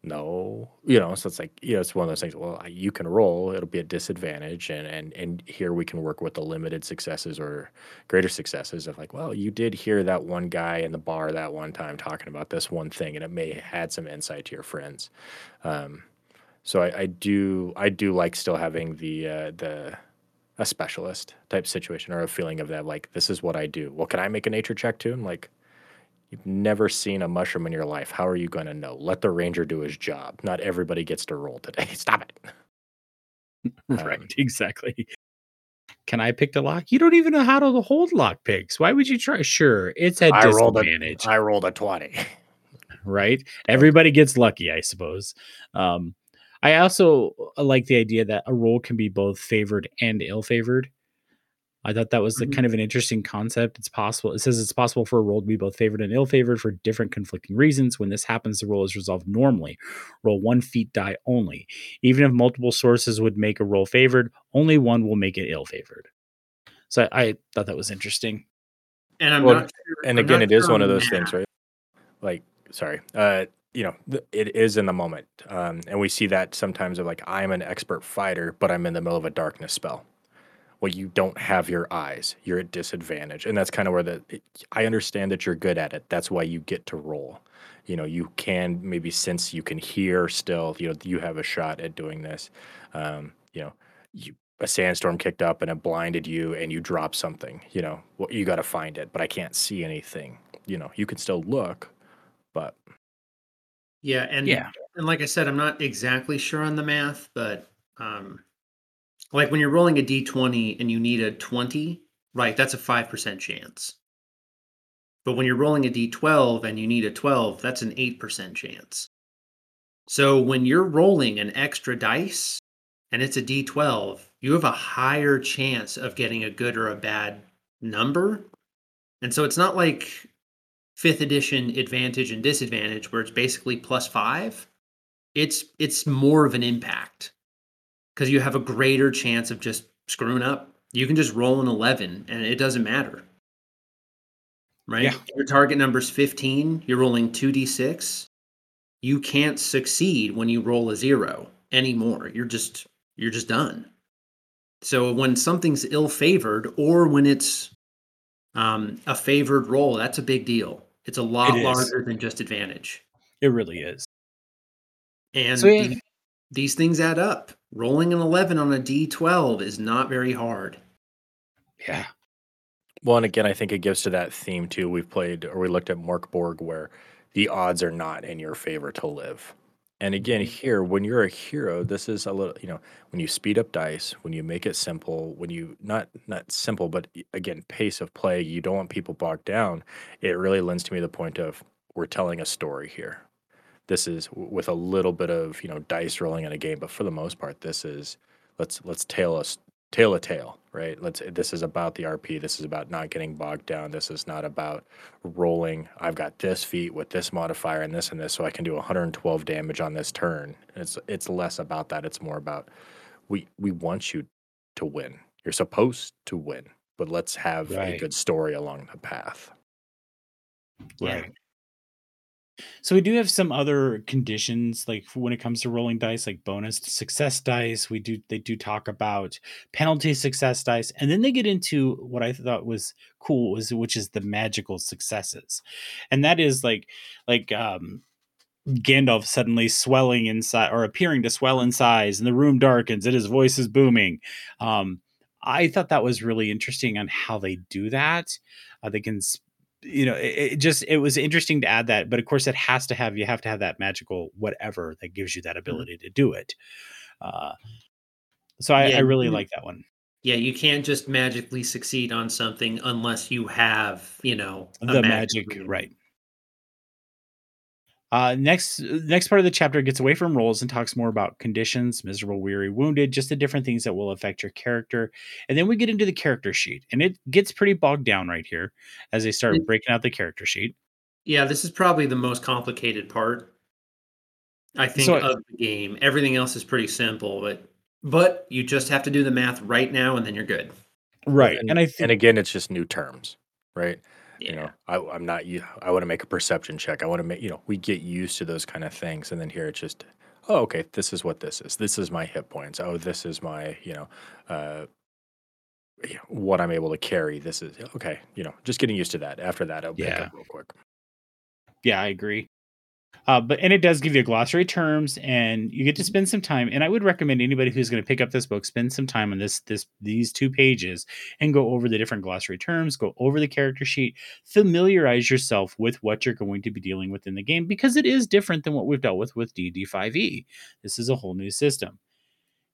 no you know so it's like you know it's one of those things well you can roll it'll be a disadvantage and and and here we can work with the limited successes or greater successes of like well you did hear that one guy in the bar that one time talking about this one thing and it may add some insight to your friends um so i, I do i do like still having the uh the a specialist type situation or a feeling of that like this is what i do well can i make a nature check too i'm like You've never seen a mushroom in your life. How are you going to know? Let the ranger do his job. Not everybody gets to roll today. Stop it. right, Um, exactly. Can I pick the lock? You don't even know how to hold lock picks. Why would you try? Sure, it's a I rolled a- disadvantage, I rolled a 20. right? Everybody gets lucky, I suppose. Um, I also uh, like the idea that a roll can be both favored and ill-favored. I thought that was the Mhm. kind of an interesting concept. It's possible. It says it's possible for a roll to be both favored and ill favored for different conflicting reasons. When this happens, the roll is resolved normally. Roll one feat die only. Even if multiple sources would make a roll favored, only one will make it ill favored. So I, I thought that was interesting. And I'm Well, not sure, and I'm again, not it is sure one of the those things, right? Like, sorry, uh, you know, it is in the moment, um, and we see that sometimes of like I'm an expert fighter, but I'm in the middle of a darkness spell. Well, you don't have your eyes, you're at disadvantage, and that's kind of where the I understand that you're good at it. That's why you get to roll. You know, you can maybe since you can hear still, you know, you have a shot at doing this. Um, you know, you a sandstorm kicked up and it blinded you and you dropped something, you know, well, you got to find it, but I can't see anything. You know, you can still look, Yeah, and Yeah. and like I said, I'm not exactly sure on the math, but um, like when you're rolling a d20 and you need a 20, right? That's a five percent chance. But when you're rolling a d12 and you need a 12, that's an eight percent chance. So when you're rolling an extra dice and it's a d12, you have a higher chance of getting a good or a bad number. And so it's not like fifth edition advantage and disadvantage where it's basically plus five. It's it's more of an impact because you have a greater chance of just screwing up. You can just roll an 11 and it doesn't matter. Right? Yeah. Your target number is 15, you're rolling 2d6. You can't succeed when you roll a 0 anymore. You're just you're just done. So when something's ill favored or when it's um, a favored roll, that's a big deal. It's a lot It is. larger than just advantage. It really is. And So, yeah. the- these things add up. Rolling an 11 on a d12 is not very hard. Yeah. Well, and again, I think it gives to that theme too. We've played or we looked at Mörk Borg where the odds are not in your favor to live. And again, here, when you're a hero, this is a little, you know, when you speed up dice, when you make it simple, when you not not simple, but again, pace of play, you don't want people bogged down. It really lends to me the point of we're telling a story here. This is with a little bit of you know dice rolling in a game, but for the most part, this is let's let's tell us tale a tale, right? Let's this is about the RP. This is about not getting bogged down. This is not about rolling. I've got this feat with this modifier and this and this, so I can do 112 damage on this turn. It's it's less about that. It's more about we we want you to win. You're supposed to win, but let's have a good story along the path. Yeah. Right. So we do have some other conditions, like when it comes to rolling dice, like bonus success dice. We do they do talk about penalty success dice, and then they get into what I thought was cool, was which is the magical successes, and that is like like um Gandalf suddenly swelling inside or appearing to swell in size, and the room darkens, and his voice is booming. Um, I thought that was really interesting on how they do that. Uh, they can, s- you know, it, it just it was interesting to add that, but of course, it has to have you have to have that magical whatever that gives you that ability to do it. Uh, so I, Yeah, I really you- like that one. Yeah, you can't just magically succeed on something unless you have, you know, a the magic, reason. right uh next next part of the chapter gets away from rolls and talks more about conditions miserable weary wounded just the different things that will affect your character and then we get into the character sheet and it gets pretty bogged down right here as they start breaking out the character sheet Yeah, this is probably the most complicated part. I think So- of the game. Everything else is pretty simple, but but you just have to do the math right now, and then you're good. right And, and i and again, it's just new terms, right? Yeah. You know, I, I'm not. you- I want to make a perception check. I want to make. You know, we get used to those kind of things, and then here it's just, oh, okay, this is what this is. This is my hit points. Oh, this is my, you know, uh, what I'm able to carry. This is okay. You know, just getting used to that. After that, it'll pick Yeah. up real quick. yeah i agree uh, but and it does give you a glossary terms and you get to spend some time and i would recommend anybody who's going to pick up this book spend some time on this this these two pages and go over the different glossary terms go over the character sheet familiarize yourself with what you're going to be dealing with in the game because it is different than what we've dealt with with dd5e this is a whole new system.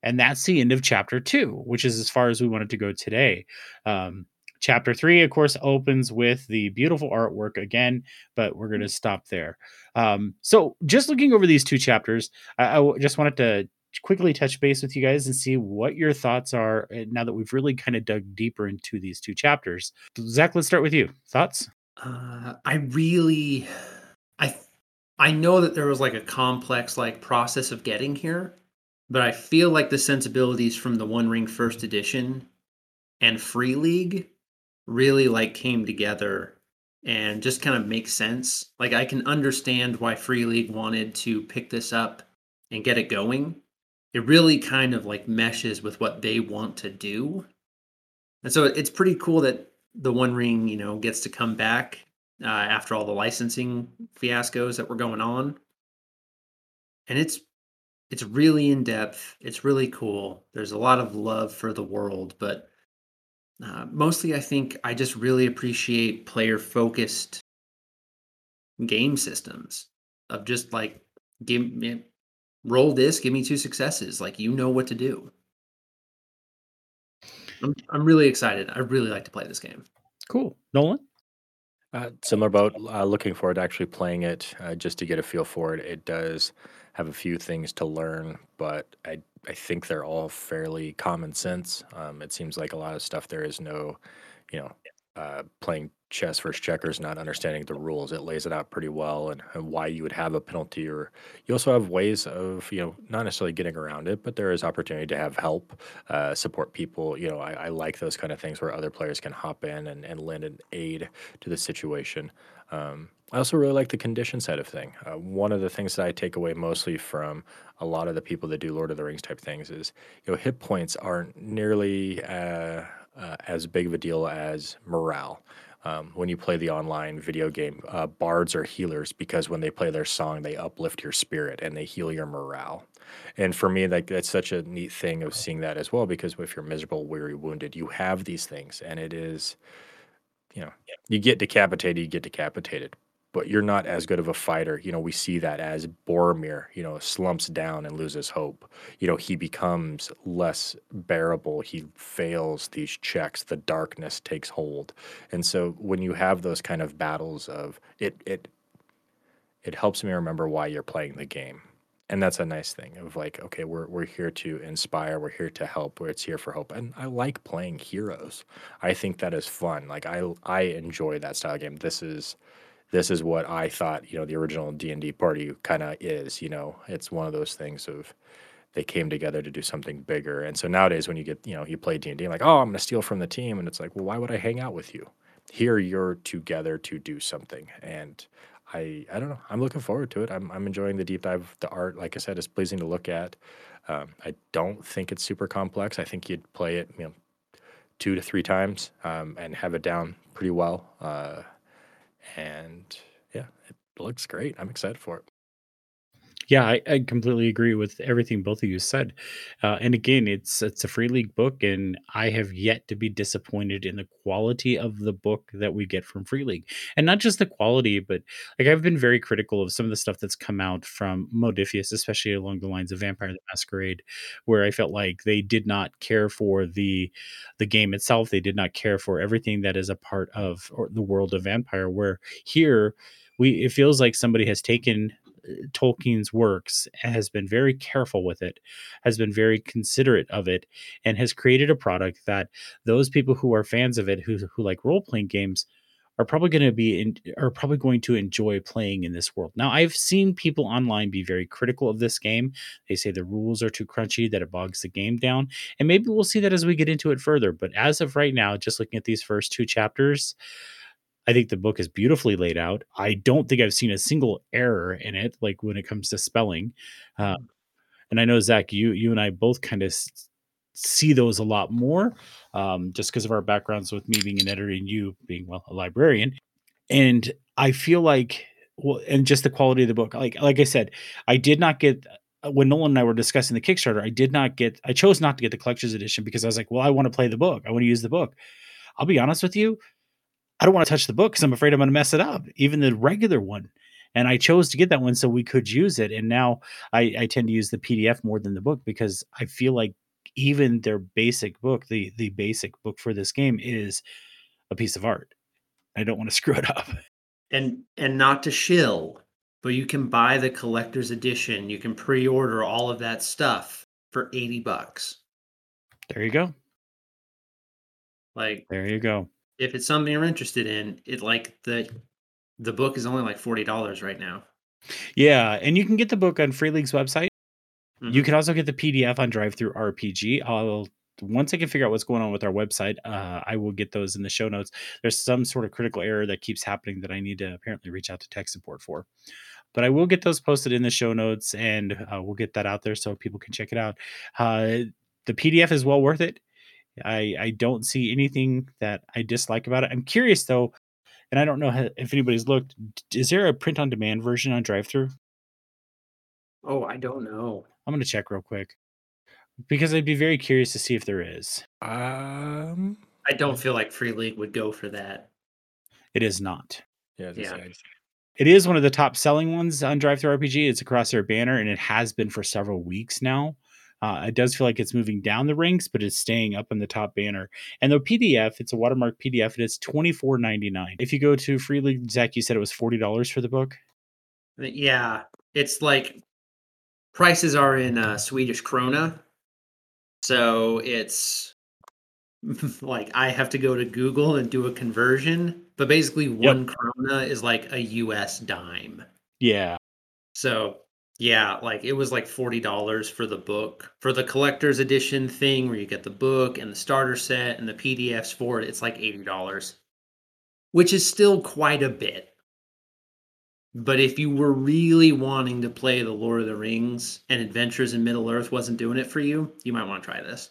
And that's the end of chapter two which is as far as we wanted to go today. Um, chapter three of course opens with the beautiful artwork again but we're going to stop there um, so just looking over these two chapters I just wanted to quickly touch base with you guys and see what your thoughts are uh, now that we've really kind of dug deeper into these two chapters. Zach, let's start with you. Thoughts? Uh, I really, I, I know that there was like a complex like process of getting here, but I feel like the sensibilities from the One Ring First Edition and Free League really like came together and just kind of makes sense. Like I can understand why Free League wanted to pick this up and get it going. It really kind of like meshes with what they want to do. And so it's pretty cool that the One Ring, you know, gets to come back uh, after all the licensing fiascos that were going on. And it's it's really in depth. It's really cool. There's a lot of love for the world, but uh, mostly, I think I just really appreciate player focused game systems of just like give me roll this, give me two successes. Like you know what to do. I'm I'm really excited. I really like to play this game. Cool, Nolan. Uh, similar boat. Uh, looking forward to actually playing it uh, just to get a feel for it. It does have a few things to learn, but I I think they're all fairly common sense. Um, it seems like a lot of stuff there is no, you know, uh, playing chess versus checkers, not understanding the rules. It lays it out pretty well and, and why you would have a penalty. Or you also have ways of, you know, not necessarily getting around it, but there is opportunity to have help, uh, support people. You know, I, I like those kind of things where other players can hop in and, and lend an aid to the situation. Um, I also really like the condition side of thing. Uh, one of the things that I take away mostly from a lot of the people that do Lord of the Rings type things is, you know, hit points aren't nearly uh, uh, as big of a deal as morale. Um, when you play the online video game, uh, bards are healers because when they play their song, they uplift your spirit and they heal your morale. And for me, like that's such a neat thing of seeing that as well. Because if you're miserable, weary, wounded, you have these things, and it is, you know, you get decapitated, you get decapitated but you're not as good of a fighter. You know, we see that as Boromir, you know, slumps down and loses hope. You know, he becomes less bearable. He fails these checks. The darkness takes hold. And so when you have those kind of battles of it it it helps me remember why you're playing the game. And that's a nice thing of like, okay, we're we're here to inspire, we're here to help, where it's here for hope. And I like playing heroes. I think that is fun. Like I I enjoy that style game. This is this is what I thought, you know, the original D&D party kind of is, you know. It's one of those things of they came together to do something bigger. And so nowadays when you get, you know, you play D&D like, "Oh, I'm going to steal from the team." And it's like, "Well, why would I hang out with you?" Here you're together to do something. And I I don't know. I'm looking forward to it. I'm I'm enjoying the deep dive. The art, like I said, is pleasing to look at. Um, I don't think it's super complex. I think you'd play it, you know, two to three times um, and have it down pretty well. Uh, and yeah, it looks great. I'm excited for it. Yeah, I, I completely agree with everything both of you said. Uh, and again, it's it's a free league book, and I have yet to be disappointed in the quality of the book that we get from Free League, and not just the quality, but like I've been very critical of some of the stuff that's come out from Modiphius, especially along the lines of Vampire the Masquerade, where I felt like they did not care for the the game itself. They did not care for everything that is a part of the world of Vampire. Where here we it feels like somebody has taken Tolkien's works has been very careful with it, has been very considerate of it, and has created a product that those people who are fans of it, who who like role playing games, are probably going to be in, are probably going to enjoy playing in this world. Now, I've seen people online be very critical of this game. They say the rules are too crunchy, that it bogs the game down, and maybe we'll see that as we get into it further. But as of right now, just looking at these first two chapters, I think the book is beautifully laid out. I don't think I've seen a single error in it, like when it comes to spelling. Uh, and I know Zach, you you and I both kind of s- see those a lot more, um, just because of our backgrounds with me being an editor and you being well a librarian. And I feel like, well, and just the quality of the book. Like like I said, I did not get uh, when Nolan and I were discussing the Kickstarter. I did not get. I chose not to get the collector's edition because I was like, well, I want to play the book. I want to use the book. I'll be honest with you. I don't want to touch the book because I'm afraid I'm going to mess it up, even the regular one. And I chose to get that one so we could use it. And now I, I tend to use the PDF more than the book because I feel like even their basic book, the the basic book for this game, is a piece of art. I don't want to screw it up. And and not to shill, but you can buy the collector's edition. You can pre-order all of that stuff for 80 bucks. There you go. Like There you go. If it's something you're interested in, it like the the book is only like $40 right now. Yeah, and you can get the book on Free League's website. You Mhm. can also get the PDF on DriveThruRPG. I'll once I can figure out what's going on with our website, uh, I will get those in the show notes. There's some sort of critical error that keeps happening that I need to apparently reach out to tech support for. But I will get those posted in the show notes, and uh, we'll get that out there so people can check it out. Uh, the PDF is well worth it. I I don't see anything that I dislike about it. I'm curious though, and I don't know how, if anybody's looked. Is there a print on demand version on Drive Through? Oh, I don't know. I'm gonna check real quick because I'd be very curious to see if there is. Um, I don't feel like Free League would go for that. It is not. yeah, I was gonna Yeah. say, It is one of the top selling ones on DriveThruRPG. It's across their banner, and it has been for several weeks now. Uh, it does feel like it's moving down the ranks, but it's staying up in the top banner. And the PDF, it's a watermark PDF. And It is twenty four ninety nine. If you go to Free League, Zach, you said it was forty dollars for the book. Uh, Yeah, it's like prices are in uh, Swedish krona, so it's like I have to go to Google and do a conversion. But basically, one krona is like a U.S. dime. Yeah, So yeah, like it was like forty dollars for the book for the collector's edition thing where you get the book and the starter set and the PDFs for it. It's like eighty dollars, which is still quite a bit. But if you were really wanting to play the Lord of the Rings and Adventures in Middle Earth wasn't doing it for you, you might want to try this.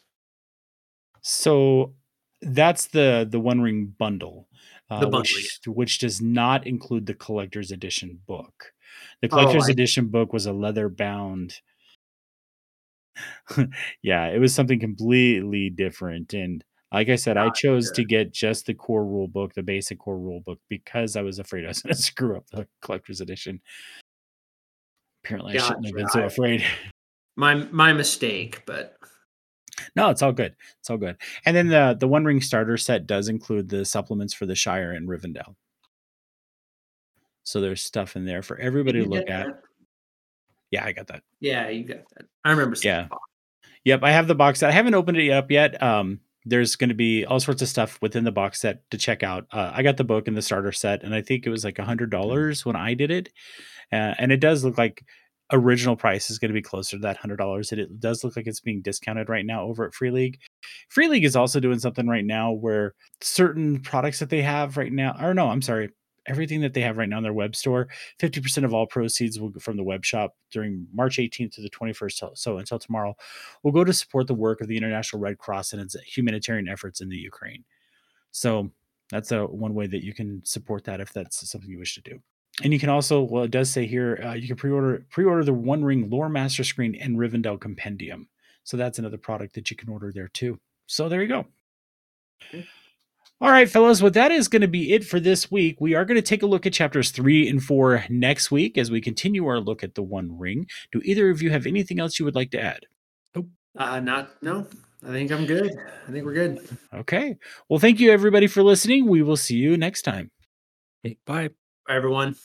So that's the the One Ring bundle, uh, The bundle, which, which does not include the collector's edition book. The Oh, collector's I- edition book was a leather bound. yeah, it was something completely different. And like I said, I Gotcha. chose to get just the core rule book, the basic core rule book, because I was afraid I was going to screw up the collector's edition. Apparently, I shouldn't have been so afraid. My my mistake, but No, it's all good. It's all good. And then the the One Ring starter set does include the supplements for the Shire and Rivendell. So there's stuff in there for everybody to look at. that? Yeah, I got that. Yeah, you got that. I remember. Yeah. box. Yep, I have the box set. I haven't opened it up yet. Um, there's going to be all sorts of stuff within the box set to check out. Uh, I got the book and the starter set, and I think it was like a hundred dollars when I did it. Uh, and it does look like original price is going to be closer to that hundred dollars. It, it does look like it's being discounted right now over at Free League. Free League is also doing something right now where certain products that they have right now, or no, I'm sorry, everything that they have right now in their web store, 50% of all proceeds will go from the web shop during March 18th to the 21st. So, until tomorrow, will go to support the work of the International Red Cross and its humanitarian efforts in the Ukraine. So that's a one way that you can support that if that's something you wish to do. And you can also, well, it does say here, uh, you can pre-order pre-order the One Ring Lore Master Screen and Rivendell Compendium. So that's another product that you can order there too. So there you go. Okay. All right, fellas, well, that is going to be it for this week. We are going to take a look at chapters three and four next week as we continue our look at the One Ring. Do either of you have anything else you would like to add? Nope. Uh, not no. I think I'm good. I think we're good. Okay. Well, thank you everybody for listening. We will see you next time. hey, bye. Bye, everyone.